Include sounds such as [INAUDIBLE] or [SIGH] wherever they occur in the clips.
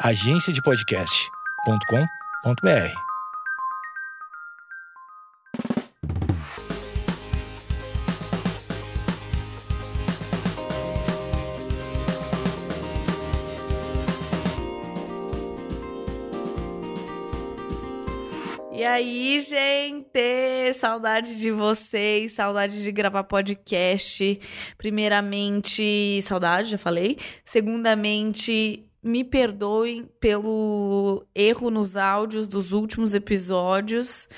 agenciadepodcast.com.br. E aí, gente, saudade de vocês, saudade de gravar podcast. Primeiramente, saudade, já falei. Segundamente, me perdoem pelo erro nos áudios dos últimos episódios.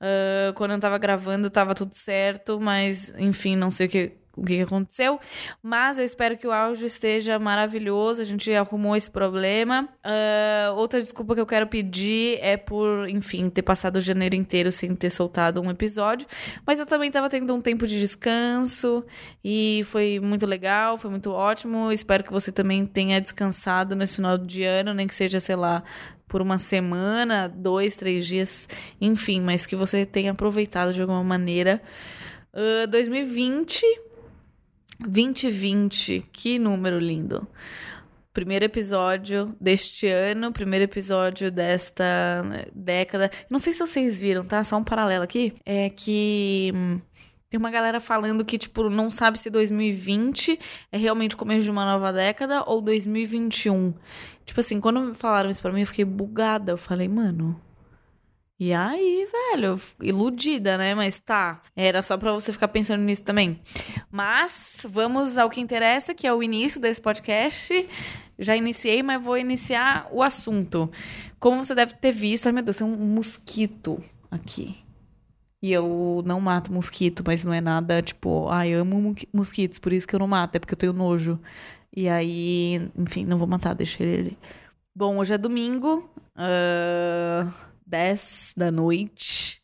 Uh, quando eu tava gravando, tava tudo certo, mas enfim, não sei o que o que aconteceu, mas eu espero que o áudio esteja maravilhoso. A gente arrumou esse problema. Uh, outra desculpa que eu quero pedir é por, enfim, ter passado o janeiro inteiro sem ter soltado um episódio, mas eu também estava tendo um tempo de descanso e foi muito legal, foi muito ótimo. Espero que você também tenha descansado nesse final de ano, nem que seja, sei lá, por uma semana, dois, três dias, enfim, mas que você tenha aproveitado de alguma maneira. Uh, 2020 2020, que número lindo. Primeiro episódio deste ano, primeiro episódio desta década. Não sei se vocês viram, tá? Só um paralelo aqui. É que hum, tem uma galera falando que, tipo, não sabe se 2020 é realmente o começo de uma nova década ou 2021. Tipo assim, quando falaram isso pra mim, eu fiquei bugada. Eu falei, mano, e aí, velho, iludida, né? Mas tá, era só para você ficar pensando nisso também. Mas vamos ao que interessa, que é o início desse podcast. Já iniciei, mas vou iniciar o assunto. Como você deve ter visto, ai meu Deus, tem um mosquito aqui. E eu não mato mosquito, mas não é nada tipo, ai, ah, amo mosquitos, por isso que eu não mato, é porque eu tenho nojo. E aí, enfim, não vou matar, deixei ele. Bom, hoje é domingo. Uh 10 da noite.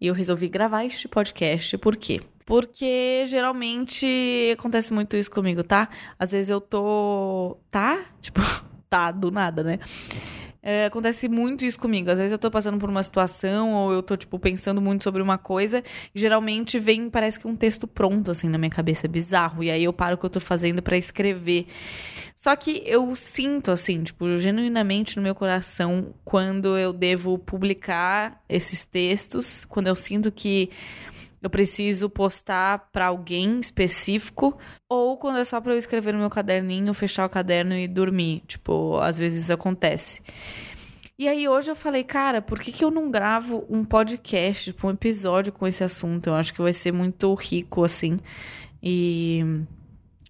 E eu resolvi gravar este podcast. Por quê? Porque geralmente acontece muito isso comigo, tá? Às vezes eu tô. Tá? Tipo, [LAUGHS] tá, do nada, né? É, acontece muito isso comigo. Às vezes eu tô passando por uma situação ou eu tô, tipo, pensando muito sobre uma coisa geralmente vem, parece que um texto pronto, assim, na minha cabeça. É bizarro. E aí eu paro o que eu tô fazendo para escrever. Só que eu sinto, assim, tipo, genuinamente no meu coração quando eu devo publicar esses textos, quando eu sinto que eu preciso postar para alguém específico, ou quando é só para eu escrever no meu caderninho, fechar o caderno e dormir. Tipo, às vezes acontece. E aí hoje eu falei, cara, por que, que eu não gravo um podcast, tipo, um episódio com esse assunto? Eu acho que vai ser muito rico, assim. E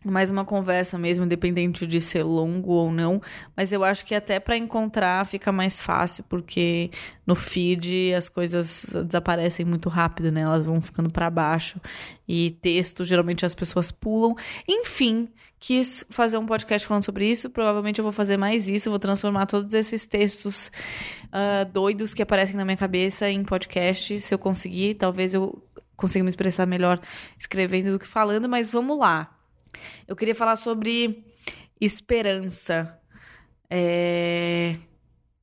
mais uma conversa mesmo, independente de ser longo ou não, mas eu acho que até para encontrar fica mais fácil, porque no feed as coisas desaparecem muito rápido, né? Elas vão ficando para baixo e texto, geralmente as pessoas pulam. Enfim, quis fazer um podcast falando sobre isso, provavelmente eu vou fazer mais isso, vou transformar todos esses textos uh, doidos que aparecem na minha cabeça em podcast, se eu conseguir, talvez eu consiga me expressar melhor escrevendo do que falando, mas vamos lá. Eu queria falar sobre esperança. É...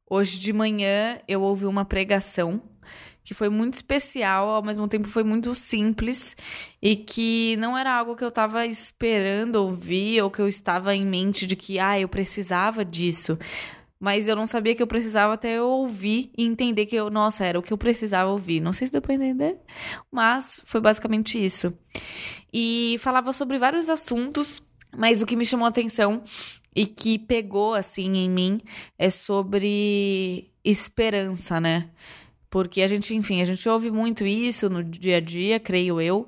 Hoje de manhã eu ouvi uma pregação que foi muito especial, ao mesmo tempo foi muito simples e que não era algo que eu estava esperando ouvir ou que eu estava em mente de que, ah, eu precisava disso. Mas eu não sabia que eu precisava até eu ouvir e entender que eu, nossa, era o que eu precisava ouvir. Não sei se deu pra entender, mas foi basicamente isso. E falava sobre vários assuntos, mas o que me chamou a atenção e que pegou assim em mim é sobre esperança, né? Porque a gente, enfim, a gente ouve muito isso no dia a dia, creio eu.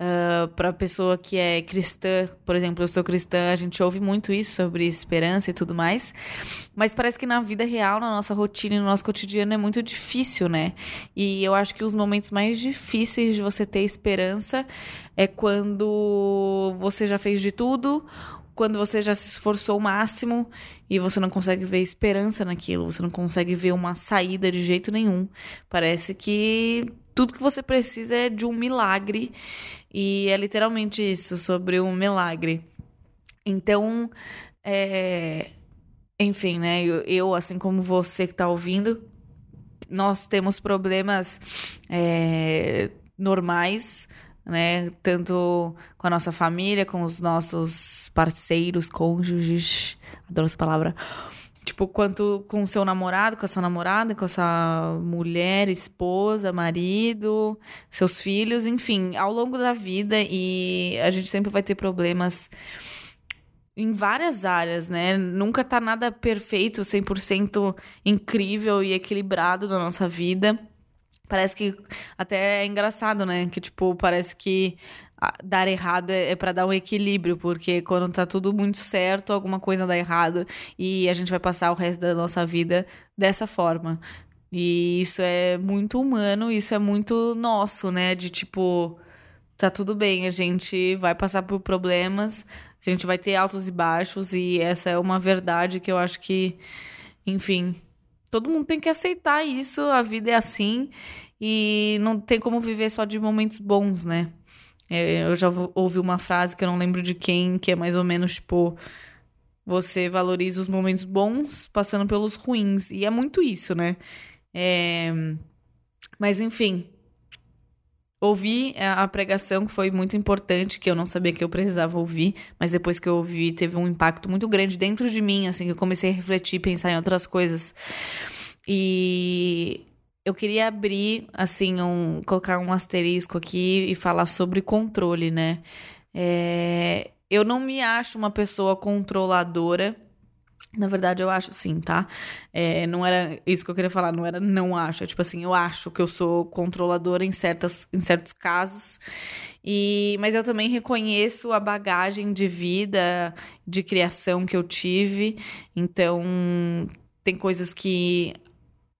Uh, para pessoa que é cristã, por exemplo, eu sou cristã, a gente ouve muito isso sobre esperança e tudo mais, mas parece que na vida real, na nossa rotina no nosso cotidiano é muito difícil, né? E eu acho que os momentos mais difíceis de você ter esperança é quando você já fez de tudo quando você já se esforçou o máximo e você não consegue ver esperança naquilo, você não consegue ver uma saída de jeito nenhum. Parece que tudo que você precisa é de um milagre e é literalmente isso, sobre um milagre. Então, é... enfim, né? Eu, eu, assim como você que está ouvindo, nós temos problemas é... normais né? Tanto com a nossa família, com os nossos parceiros, cônjuges, adoro essa palavra. Tipo, quanto com o seu namorado, com a sua namorada, com a sua mulher, esposa, marido, seus filhos, enfim, ao longo da vida e a gente sempre vai ter problemas em várias áreas, né? Nunca tá nada perfeito, 100% incrível e equilibrado na nossa vida. Parece que até é engraçado, né? Que, tipo, parece que dar errado é, é para dar um equilíbrio, porque quando tá tudo muito certo, alguma coisa dá errado e a gente vai passar o resto da nossa vida dessa forma. E isso é muito humano, isso é muito nosso, né? De tipo, tá tudo bem, a gente vai passar por problemas, a gente vai ter altos e baixos, e essa é uma verdade que eu acho que, enfim, todo mundo tem que aceitar isso, a vida é assim e não tem como viver só de momentos bons, né? É, eu já ouvi uma frase que eu não lembro de quem, que é mais ou menos tipo. Você valoriza os momentos bons passando pelos ruins. E é muito isso, né? É... Mas enfim. Ouvi a pregação, que foi muito importante, que eu não sabia que eu precisava ouvir, mas depois que eu ouvi, teve um impacto muito grande dentro de mim, assim, que eu comecei a refletir, pensar em outras coisas. E eu queria abrir, assim, um, colocar um asterisco aqui e falar sobre controle, né? É, eu não me acho uma pessoa controladora. Na verdade, eu acho sim, tá? É, não era isso que eu queria falar, não era não acho. É tipo assim, eu acho que eu sou controladora em, certas, em certos casos. E, mas eu também reconheço a bagagem de vida, de criação que eu tive. Então, tem coisas que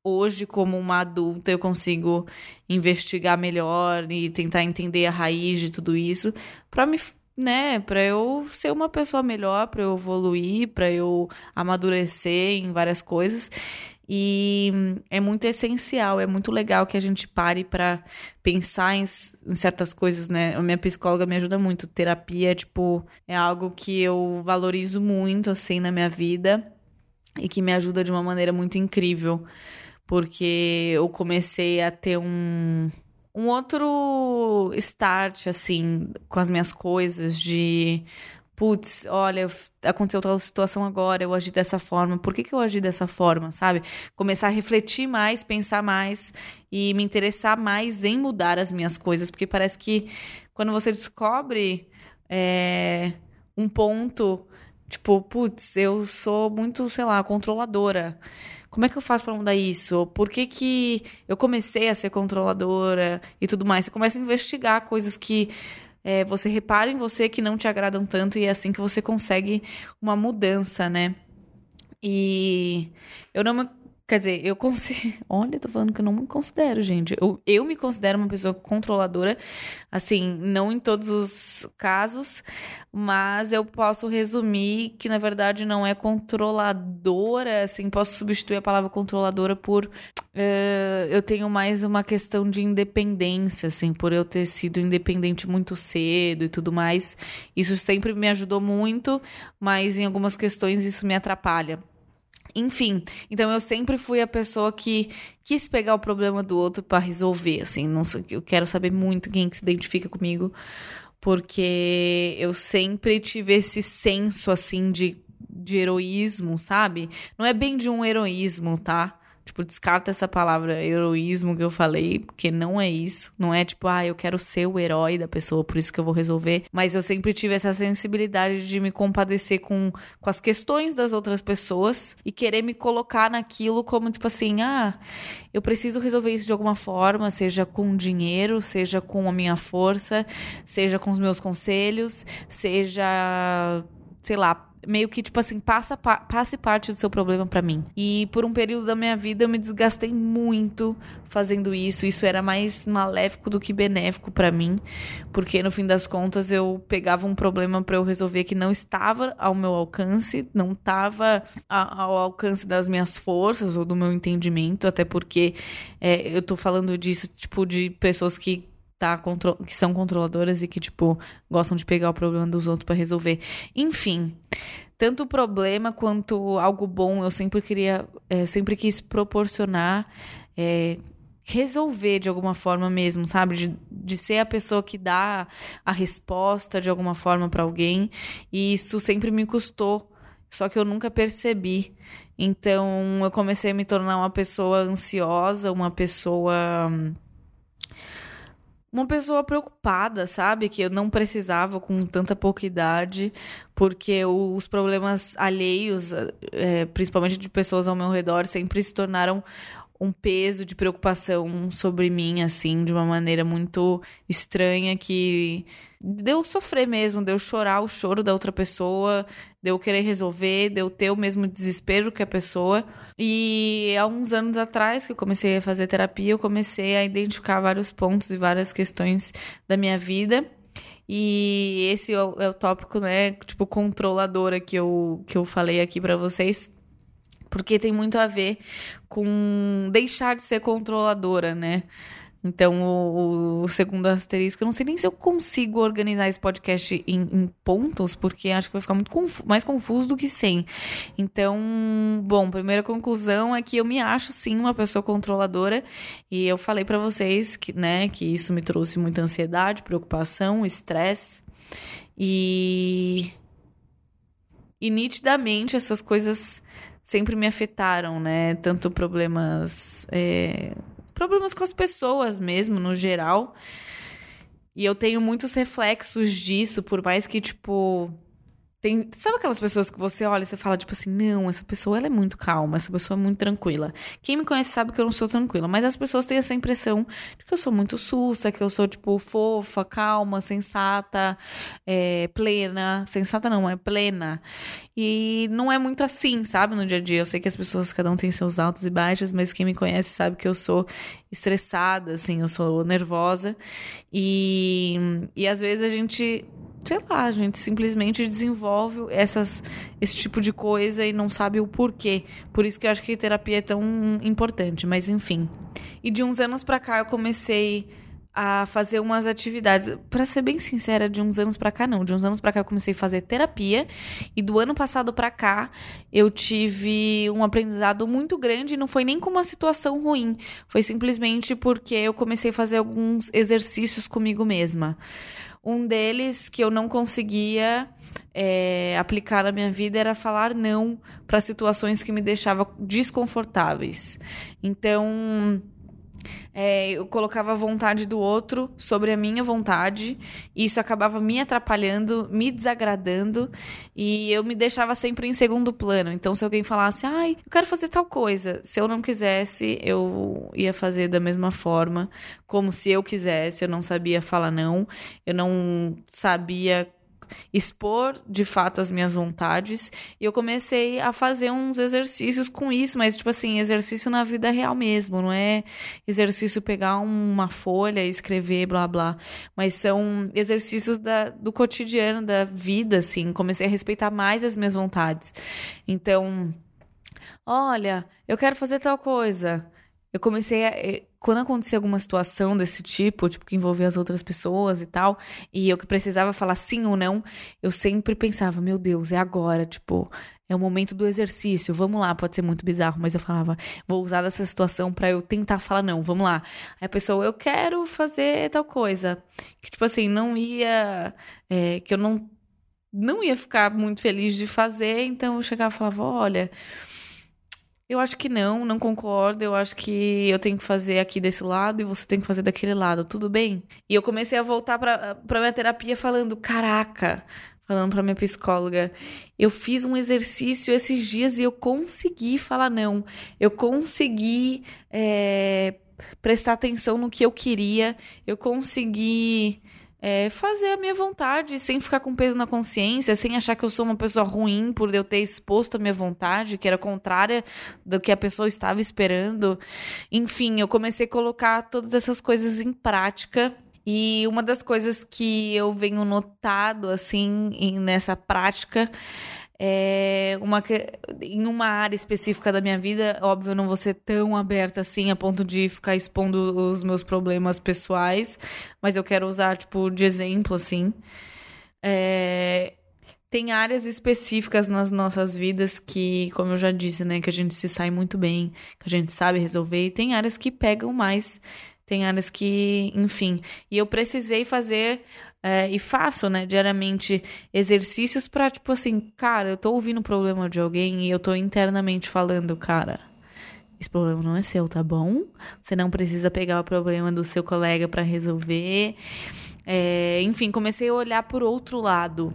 hoje, como uma adulta, eu consigo investigar melhor e tentar entender a raiz de tudo isso para me né, para eu ser uma pessoa melhor, para eu evoluir, para eu amadurecer em várias coisas. E é muito essencial, é muito legal que a gente pare para pensar em, em, certas coisas, né? A minha psicóloga me ajuda muito. Terapia, tipo, é algo que eu valorizo muito, assim, na minha vida e que me ajuda de uma maneira muito incrível porque eu comecei a ter um, um outro start, assim, com as minhas coisas de. Putz, olha, aconteceu tal situação agora, eu agi dessa forma, por que, que eu agi dessa forma, sabe? Começar a refletir mais, pensar mais e me interessar mais em mudar as minhas coisas, porque parece que quando você descobre é, um ponto, tipo, putz, eu sou muito, sei lá, controladora. Como é que eu faço para mudar isso? Por que, que eu comecei a ser controladora e tudo mais? Você começa a investigar coisas que é, você repara em você que não te agradam tanto e é assim que você consegue uma mudança, né? E eu não me Quer dizer, eu consigo. [LAUGHS] Olha, tô falando que eu não me considero, gente. Eu, eu me considero uma pessoa controladora, assim, não em todos os casos, mas eu posso resumir que, na verdade, não é controladora, assim, posso substituir a palavra controladora por. Uh, eu tenho mais uma questão de independência, assim, por eu ter sido independente muito cedo e tudo mais. Isso sempre me ajudou muito, mas em algumas questões isso me atrapalha. Enfim, então eu sempre fui a pessoa que quis pegar o problema do outro para resolver, assim, não sei, eu quero saber muito quem que se identifica comigo, porque eu sempre tive esse senso assim de de heroísmo, sabe? Não é bem de um heroísmo, tá? Tipo, descarta essa palavra heroísmo que eu falei, porque não é isso. Não é tipo, ah, eu quero ser o herói da pessoa, por isso que eu vou resolver. Mas eu sempre tive essa sensibilidade de me compadecer com, com as questões das outras pessoas e querer me colocar naquilo como, tipo assim, ah, eu preciso resolver isso de alguma forma, seja com dinheiro, seja com a minha força, seja com os meus conselhos, seja, sei lá, meio que, tipo assim, passa, passe parte do seu problema para mim. E por um período da minha vida eu me desgastei muito fazendo isso. Isso era mais maléfico do que benéfico para mim, porque no fim das contas eu pegava um problema para eu resolver que não estava ao meu alcance, não estava ao alcance das minhas forças ou do meu entendimento, até porque é, eu tô falando disso, tipo, de pessoas que tá, que são controladoras e que, tipo, gostam de pegar o problema dos outros para resolver. Enfim, tanto o problema quanto algo bom, eu sempre queria, é, sempre quis proporcionar. É, resolver de alguma forma mesmo, sabe? De, de ser a pessoa que dá a resposta de alguma forma para alguém. E isso sempre me custou só que eu nunca percebi. Então, eu comecei a me tornar uma pessoa ansiosa, uma pessoa uma pessoa preocupada, sabe? Que eu não precisava com tanta pouca idade, porque os problemas alheios, é, principalmente de pessoas ao meu redor, sempre se tornaram um peso de preocupação sobre mim, assim, de uma maneira muito estranha que deu sofrer mesmo, deu chorar o choro da outra pessoa, deu querer resolver, deu ter o mesmo desespero que a pessoa. E há uns anos atrás que eu comecei a fazer terapia, eu comecei a identificar vários pontos e várias questões da minha vida. E esse é o, é o tópico, né, tipo controladora que eu que eu falei aqui para vocês porque tem muito a ver com deixar de ser controladora, né? Então, o, o, segundo asterisco, eu não sei nem se eu consigo organizar esse podcast em, em pontos, porque acho que vai ficar muito confu mais confuso do que sem. Então, bom, primeira conclusão é que eu me acho sim uma pessoa controladora, e eu falei para vocês que, né, que isso me trouxe muita ansiedade, preocupação, estresse, e. E nitidamente essas coisas sempre me afetaram, né? Tanto problemas. É, problemas com as pessoas mesmo, no geral. E eu tenho muitos reflexos disso, por mais que, tipo tem, sabe aquelas pessoas que você olha e você fala, tipo assim, não, essa pessoa ela é muito calma, essa pessoa é muito tranquila. Quem me conhece sabe que eu não sou tranquila, mas as pessoas têm essa impressão de que eu sou muito sussa, que eu sou, tipo, fofa, calma, sensata, é, plena. Sensata não, é plena. E não é muito assim, sabe, no dia a dia. Eu sei que as pessoas, cada um tem seus altos e baixos, mas quem me conhece sabe que eu sou estressada, assim, eu sou nervosa. E, e às vezes a gente sei lá, a gente simplesmente desenvolve essas, esse tipo de coisa e não sabe o porquê. Por isso que eu acho que terapia é tão importante, mas enfim. E de uns anos para cá eu comecei a fazer umas atividades. Para ser bem sincera, de uns anos para cá não, de uns anos para cá eu comecei a fazer terapia e do ano passado para cá eu tive um aprendizado muito grande, não foi nem com uma situação ruim, foi simplesmente porque eu comecei a fazer alguns exercícios comigo mesma. Um deles que eu não conseguia é, aplicar na minha vida era falar não para situações que me deixavam desconfortáveis. Então é, eu colocava a vontade do outro sobre a minha vontade, e isso acabava me atrapalhando, me desagradando, e eu me deixava sempre em segundo plano. Então, se alguém falasse, ai, eu quero fazer tal coisa, se eu não quisesse, eu ia fazer da mesma forma, como se eu quisesse, eu não sabia falar não, eu não sabia expor de fato as minhas vontades. E eu comecei a fazer uns exercícios com isso, mas tipo assim, exercício na vida real mesmo, não é exercício pegar uma folha e escrever, blá blá. Mas são exercícios da, do cotidiano, da vida, assim. Comecei a respeitar mais as minhas vontades. Então, olha, eu quero fazer tal coisa. Eu comecei a. Eh, quando acontecia alguma situação desse tipo, tipo, que envolvia as outras pessoas e tal, e eu que precisava falar sim ou não, eu sempre pensava, meu Deus, é agora, tipo, é o momento do exercício, vamos lá, pode ser muito bizarro, mas eu falava, vou usar dessa situação para eu tentar falar não, vamos lá. Aí a pessoa, eu quero fazer tal coisa. Que, tipo assim, não ia. É, que eu não. Não ia ficar muito feliz de fazer, então eu chegava e falava: olha, eu acho que não, não concordo. Eu acho que eu tenho que fazer aqui desse lado e você tem que fazer daquele lado, tudo bem? E eu comecei a voltar pra, pra minha terapia falando: caraca, falando pra minha psicóloga, eu fiz um exercício esses dias e eu consegui falar não. Eu consegui é, prestar atenção no que eu queria, eu consegui é, fazer a minha vontade, sem ficar com peso na consciência, sem achar que eu sou uma pessoa ruim por eu ter exposto a minha vontade, que era contrária do que a pessoa estava esperando. Enfim, eu comecei a colocar todas essas coisas em prática. E uma das coisas que eu venho notado, assim, nessa prática é uma, em uma área específica da minha vida, óbvio, eu não vou ser tão aberta assim a ponto de ficar expondo os meus problemas pessoais, mas eu quero usar, tipo, de exemplo, assim. É, tem áreas específicas nas nossas vidas que, como eu já disse, né, que a gente se sai muito bem, que a gente sabe resolver, e tem áreas que pegam mais, tem áreas que, enfim. E eu precisei fazer é, e faço, né, diariamente exercícios pra, tipo assim, cara, eu tô ouvindo o problema de alguém e eu tô internamente falando, cara, esse problema não é seu, tá bom? Você não precisa pegar o problema do seu colega para resolver. É, enfim, comecei a olhar por outro lado.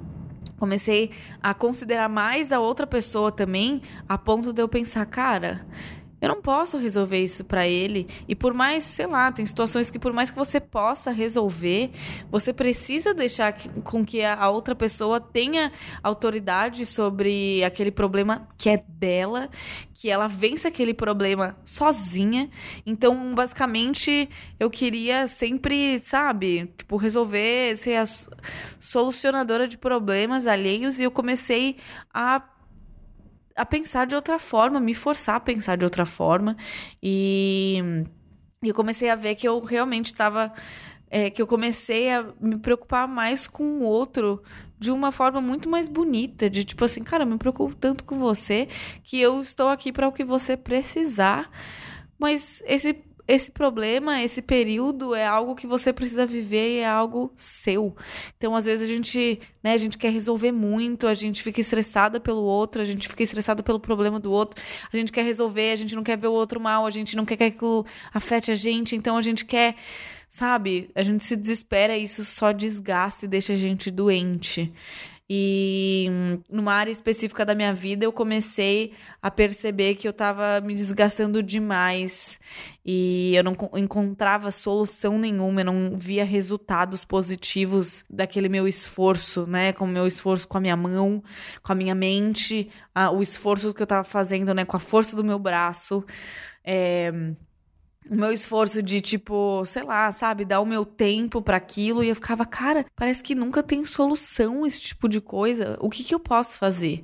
Comecei a considerar mais a outra pessoa também, a ponto de eu pensar, cara, eu não posso resolver isso para ele. E por mais, sei lá, tem situações que por mais que você possa resolver, você precisa deixar que, com que a outra pessoa tenha autoridade sobre aquele problema que é dela, que ela vença aquele problema sozinha. Então, basicamente, eu queria sempre, sabe, tipo, resolver, ser a solucionadora de problemas alheios e eu comecei a a pensar de outra forma, me forçar a pensar de outra forma. E, eu comecei a ver que eu realmente estava. É, que eu comecei a me preocupar mais com o outro de uma forma muito mais bonita, de tipo assim, cara, eu me preocupo tanto com você que eu estou aqui para o que você precisar. Mas esse esse problema, esse período é algo que você precisa viver e é algo seu. Então, às vezes a gente, né, a gente quer resolver muito, a gente fica estressada pelo outro, a gente fica estressada pelo problema do outro, a gente quer resolver, a gente não quer ver o outro mal, a gente não quer que aquilo afete a gente, então a gente quer, sabe, a gente se desespera e isso só desgasta e deixa a gente doente. E numa área específica da minha vida, eu comecei a perceber que eu estava me desgastando demais e eu não encontrava solução nenhuma, eu não via resultados positivos daquele meu esforço, né? Com o meu esforço com a minha mão, com a minha mente, a, o esforço que eu estava fazendo, né? Com a força do meu braço. É, o meu esforço de, tipo, sei lá, sabe, dar o meu tempo para aquilo e eu ficava, cara, parece que nunca tem solução esse tipo de coisa. O que, que eu posso fazer?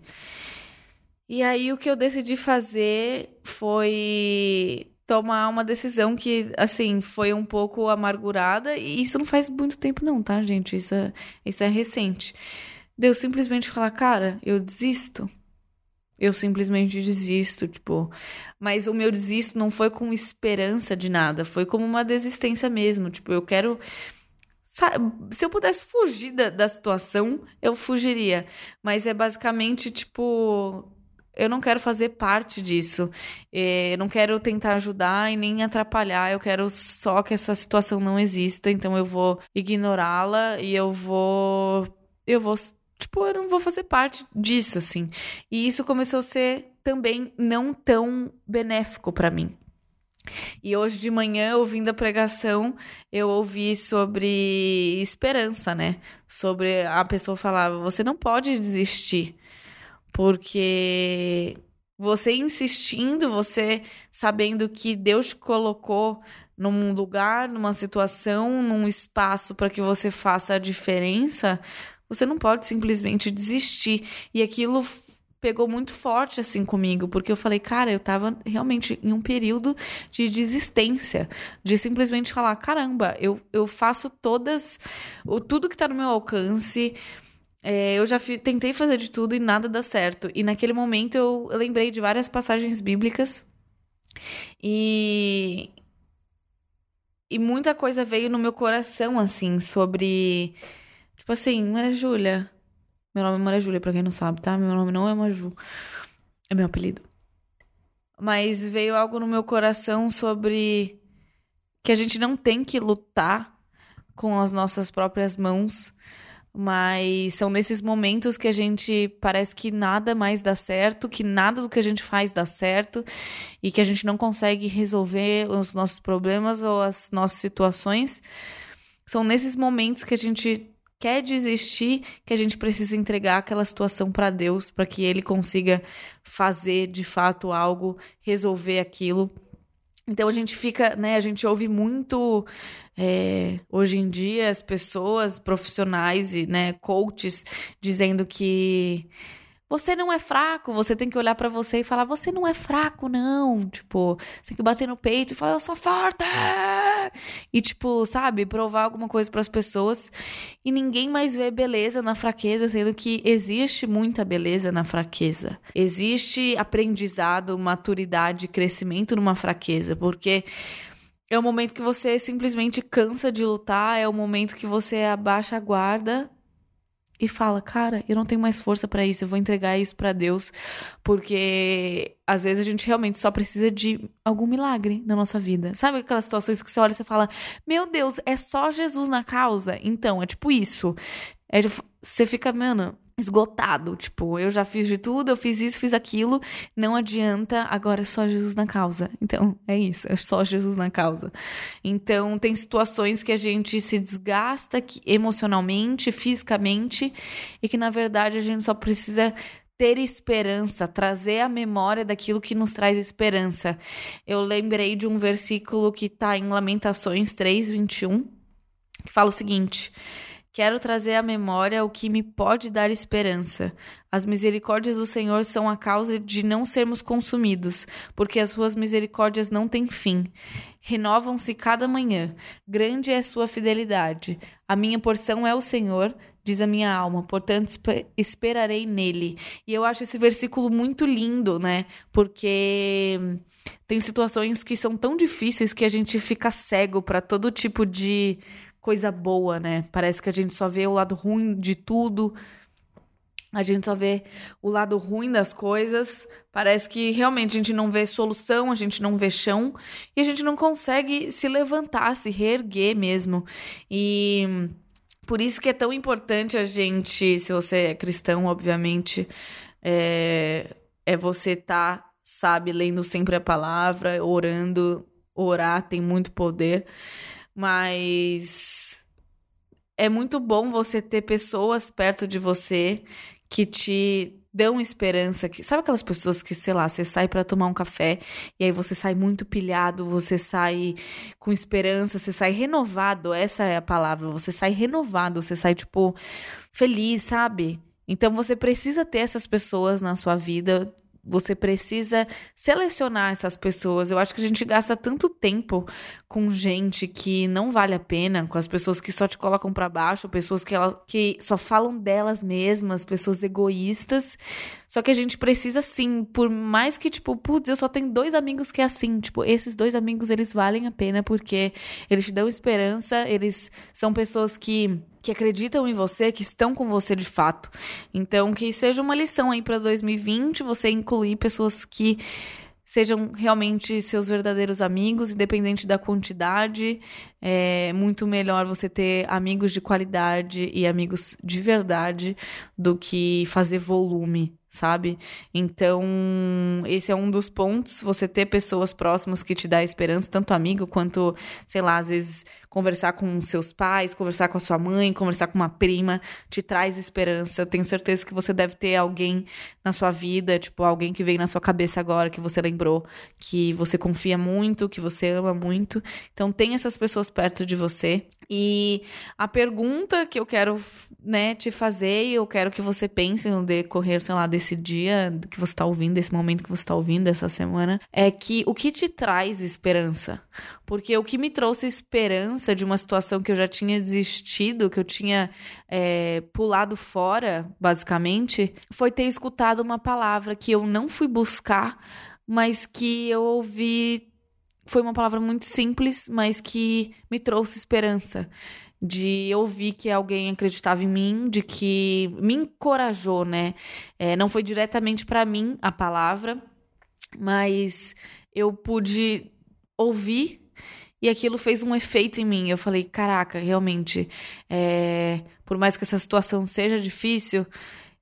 E aí o que eu decidi fazer foi tomar uma decisão que, assim, foi um pouco amargurada. E isso não faz muito tempo, não, tá, gente? Isso é, isso é recente. Deu simplesmente falar, cara, eu desisto eu simplesmente desisto, tipo. Mas o meu desisto não foi com esperança de nada, foi como uma desistência mesmo. Tipo, eu quero. Se eu pudesse fugir da, da situação, eu fugiria. Mas é basicamente, tipo. Eu não quero fazer parte disso. É, eu não quero tentar ajudar e nem atrapalhar. Eu quero só que essa situação não exista. Então eu vou ignorá-la e eu vou. Eu vou tipo, eu não vou fazer parte disso, assim. E isso começou a ser também não tão benéfico para mim. E hoje de manhã, ouvindo a pregação, eu ouvi sobre esperança, né? Sobre a pessoa falava: você não pode desistir, porque você insistindo, você sabendo que Deus te colocou num lugar, numa situação, num espaço para que você faça a diferença, você não pode simplesmente desistir. E aquilo pegou muito forte assim comigo, porque eu falei, cara, eu tava realmente em um período de desistência, de simplesmente falar, caramba, eu, eu faço todas, o, tudo que tá no meu alcance. É, eu já fi, tentei fazer de tudo e nada dá certo. E naquele momento eu, eu lembrei de várias passagens bíblicas e. E muita coisa veio no meu coração, assim, sobre Tipo assim, Maria Júlia. Meu nome é Maria Júlia, pra quem não sabe, tá? Meu nome não é Maju. É meu apelido. Mas veio algo no meu coração sobre que a gente não tem que lutar com as nossas próprias mãos, mas são nesses momentos que a gente parece que nada mais dá certo, que nada do que a gente faz dá certo e que a gente não consegue resolver os nossos problemas ou as nossas situações. São nesses momentos que a gente quer desistir, que a gente precisa entregar aquela situação para Deus, para que Ele consiga fazer de fato algo, resolver aquilo. Então a gente fica, né? A gente ouve muito é, hoje em dia as pessoas profissionais e né, coaches dizendo que você não é fraco, você tem que olhar para você e falar: você não é fraco, não. Tipo, você tem que bater no peito e falar: eu sou forte! E, tipo, sabe, provar alguma coisa para as pessoas. E ninguém mais vê beleza na fraqueza, sendo que existe muita beleza na fraqueza. Existe aprendizado, maturidade, crescimento numa fraqueza, porque é o momento que você simplesmente cansa de lutar, é o momento que você abaixa a guarda e fala, cara, eu não tenho mais força para isso, eu vou entregar isso para Deus, porque às vezes a gente realmente só precisa de algum milagre na nossa vida. Sabe aquelas situações que você olha e você fala, meu Deus, é só Jesus na causa? Então, é tipo isso. É, você fica, mano, esgotado. Tipo, eu já fiz de tudo, eu fiz isso, fiz aquilo, não adianta, agora é só Jesus na causa. Então, é isso, é só Jesus na causa. Então, tem situações que a gente se desgasta emocionalmente, fisicamente, e que na verdade a gente só precisa ter esperança, trazer a memória daquilo que nos traz esperança. Eu lembrei de um versículo que está em Lamentações 3, 21, que fala o seguinte. Quero trazer à memória o que me pode dar esperança. As misericórdias do Senhor são a causa de não sermos consumidos, porque as suas misericórdias não têm fim. Renovam-se cada manhã. Grande é sua fidelidade. A minha porção é o Senhor, diz a minha alma, portanto esperarei nele. E eu acho esse versículo muito lindo, né? Porque tem situações que são tão difíceis que a gente fica cego para todo tipo de coisa boa, né? Parece que a gente só vê o lado ruim de tudo. A gente só vê o lado ruim das coisas. Parece que realmente a gente não vê solução, a gente não vê chão e a gente não consegue se levantar, se reerguer mesmo. E por isso que é tão importante a gente, se você é cristão, obviamente, é, é você estar, tá, sabe, lendo sempre a palavra, orando. Orar tem muito poder. Mas é muito bom você ter pessoas perto de você que te dão esperança. Que, sabe aquelas pessoas que, sei lá, você sai para tomar um café e aí você sai muito pilhado, você sai com esperança, você sai renovado, essa é a palavra, você sai renovado, você sai tipo feliz, sabe? Então você precisa ter essas pessoas na sua vida você precisa selecionar essas pessoas. Eu acho que a gente gasta tanto tempo com gente que não vale a pena, com as pessoas que só te colocam para baixo, pessoas que, ela, que só falam delas mesmas, pessoas egoístas. Só que a gente precisa sim, por mais que tipo, putz, eu só tenho dois amigos que é assim, tipo, esses dois amigos eles valem a pena porque eles te dão esperança, eles são pessoas que que acreditam em você, que estão com você de fato. Então, que seja uma lição aí para 2020, você incluir pessoas que sejam realmente seus verdadeiros amigos, independente da quantidade. É muito melhor você ter amigos de qualidade e amigos de verdade do que fazer volume, sabe? Então, esse é um dos pontos, você ter pessoas próximas que te dá esperança, tanto amigo quanto, sei lá, às vezes conversar com seus pais, conversar com a sua mãe, conversar com uma prima, te traz esperança. Eu tenho certeza que você deve ter alguém na sua vida, tipo, alguém que vem na sua cabeça agora, que você lembrou, que você confia muito, que você ama muito. Então, tem essas pessoas perto de você. E a pergunta que eu quero, né, te fazer, e eu quero que você pense no decorrer, sei lá, desse dia que você está ouvindo, desse momento que você está ouvindo, dessa semana, é que o que te traz esperança? Porque o que me trouxe esperança de uma situação que eu já tinha desistido, que eu tinha é, pulado fora, basicamente, foi ter escutado uma palavra que eu não fui buscar, mas que eu ouvi. Foi uma palavra muito simples, mas que me trouxe esperança de ouvir que alguém acreditava em mim, de que me encorajou, né? É, não foi diretamente para mim a palavra, mas eu pude ouvir e aquilo fez um efeito em mim. Eu falei, caraca, realmente, é... por mais que essa situação seja difícil,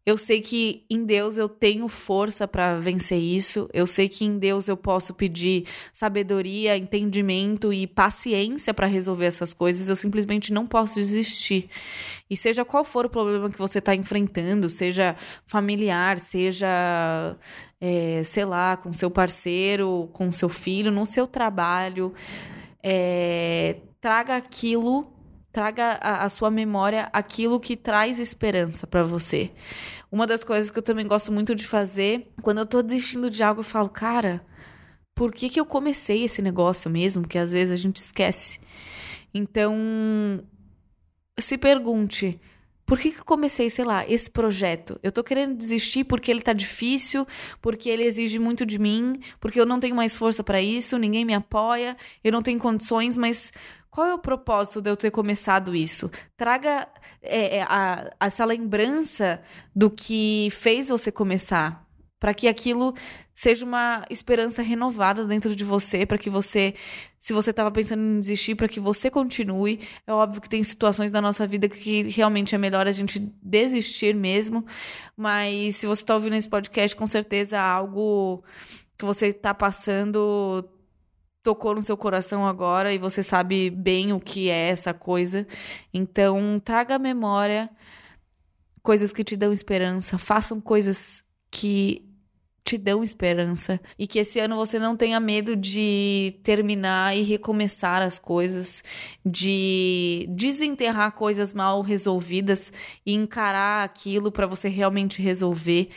eu sei que em Deus eu tenho força para vencer isso. Eu sei que em Deus eu posso pedir sabedoria, entendimento e paciência para resolver essas coisas. Eu simplesmente não posso desistir. E seja qual for o problema que você está enfrentando, seja familiar, seja, é, sei lá, com seu parceiro, com seu filho, no seu trabalho é, traga aquilo, traga a, sua memória aquilo que traz esperança para você. Uma das coisas que eu também gosto muito de fazer, quando eu tô desistindo de algo, eu falo, cara, por que, que eu comecei esse negócio mesmo? Que às vezes a gente esquece. Então, se pergunte, Por que, que eu comecei, sei lá, esse projeto? Eu tô querendo desistir porque ele tá difícil, porque ele exige muito de mim, porque eu não tenho mais força para isso, ninguém me apoia, eu não tenho condições, mas qual é o propósito de eu ter começado isso? Traga é, é a, essa lembrança do que fez você começar para que aquilo seja uma esperança renovada dentro de você, para que você, se você estava pensando em desistir, para que você continue. É óbvio que tem situações da nossa vida que realmente é melhor a gente desistir mesmo, mas se você está ouvindo esse podcast, com certeza algo que você está passando tocou no seu coração agora e você sabe bem o que é essa coisa. Então, traga à memória coisas que te dão esperança, façam coisas que te dão esperança e que esse ano você não tenha medo de terminar e recomeçar as coisas, de desenterrar coisas mal resolvidas e encarar aquilo para você realmente resolver.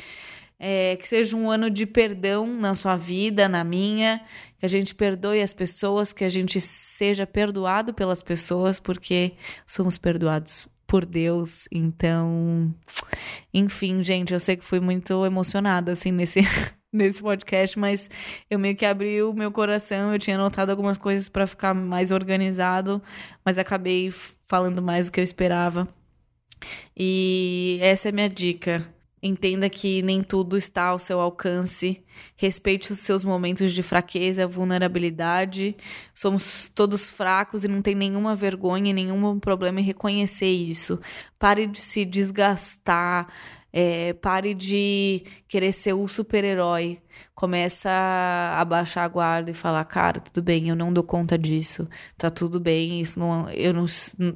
É, que seja um ano de perdão na sua vida, na minha, que a gente perdoe as pessoas, que a gente seja perdoado pelas pessoas, porque somos perdoados por Deus. Então, enfim, gente, eu sei que fui muito emocionada assim nesse [LAUGHS] nesse podcast, mas eu meio que abri o meu coração, eu tinha anotado algumas coisas para ficar mais organizado, mas acabei falando mais do que eu esperava. E essa é a minha dica. Entenda que nem tudo está ao seu alcance. Respeite os seus momentos de fraqueza, vulnerabilidade. Somos todos fracos e não tem nenhuma vergonha e nenhum problema em reconhecer isso. Pare de se desgastar é, pare de querer ser o super-herói. Começa a baixar a guarda e falar, cara, tudo bem, eu não dou conta disso. Tá tudo bem, isso não. Eu não.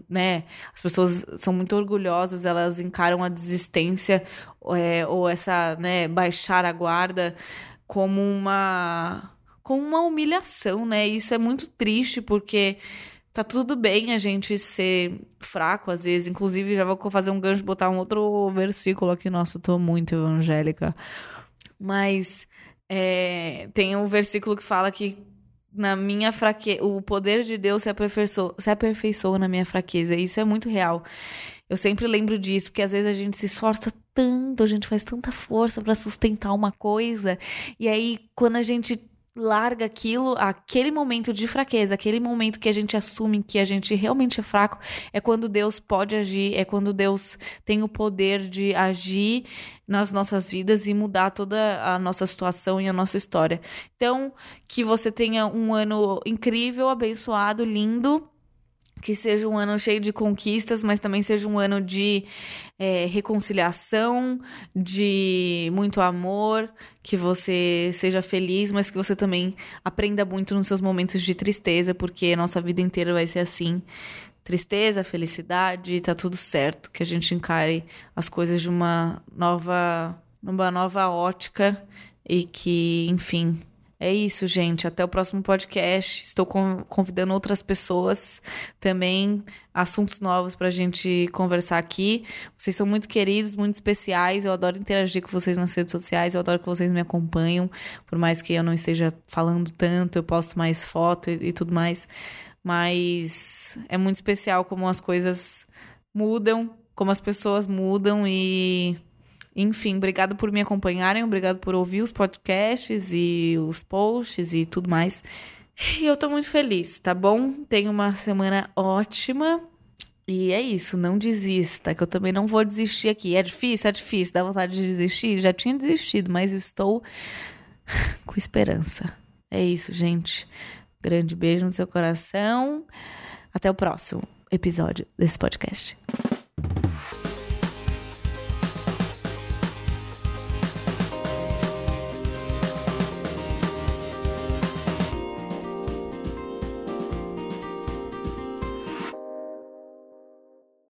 Né? As pessoas são muito orgulhosas, elas encaram a desistência é, ou essa, né, baixar a guarda como uma. como uma humilhação, né? Isso é muito triste, porque tá tudo bem a gente ser fraco às vezes. Inclusive, já vou fazer um gancho, botar um outro versículo aqui. Nossa, eu tô muito evangélica. Mas é, tem um versículo que fala que na minha fraqueza, o poder de Deus se aperfeiçoa, se aperfeiçoa na minha fraqueza. Isso é muito real. Eu sempre lembro disso, porque às vezes a gente se esforça tanto, a gente faz tanta força para sustentar uma coisa, e aí quando a gente larga aquilo, aquele momento de fraqueza, aquele momento que a gente assume que a gente realmente é fraco, é quando Deus pode agir, é quando Deus tem o poder de agir nas nossas vidas e mudar toda a nossa situação e a nossa história. Então, que você tenha um ano incrível, abençoado, lindo que seja um ano cheio de conquistas, mas também seja um ano de é, reconciliação, de muito amor, que você seja feliz, mas que você também aprenda muito nos seus momentos de tristeza, porque a nossa vida inteira vai ser assim. Tristeza, felicidade, tá tudo certo, que a gente encare as coisas de uma nova, uma nova ótica e que, enfim, é isso, gente. Até o próximo podcast. Estou convidando outras pessoas também, assuntos novos para a gente conversar aqui. Vocês são muito queridos, muito especiais. Eu adoro interagir com vocês nas redes sociais. Eu adoro que vocês me acompanham. Por mais que eu não esteja falando tanto, eu posto mais foto e, e tudo mais. Mas é muito especial como as coisas mudam, como as pessoas mudam e enfim, obrigado por me acompanharem, obrigado por ouvir os podcasts e os posts e tudo mais. E eu tô muito feliz, tá bom? Tenha uma semana ótima. E é isso, não desista, que eu também não vou desistir aqui. É difícil, é difícil, dá vontade de desistir? Já tinha desistido, mas eu estou [LAUGHS] com esperança. É isso, gente. Grande beijo no seu coração. Até o próximo episódio desse podcast.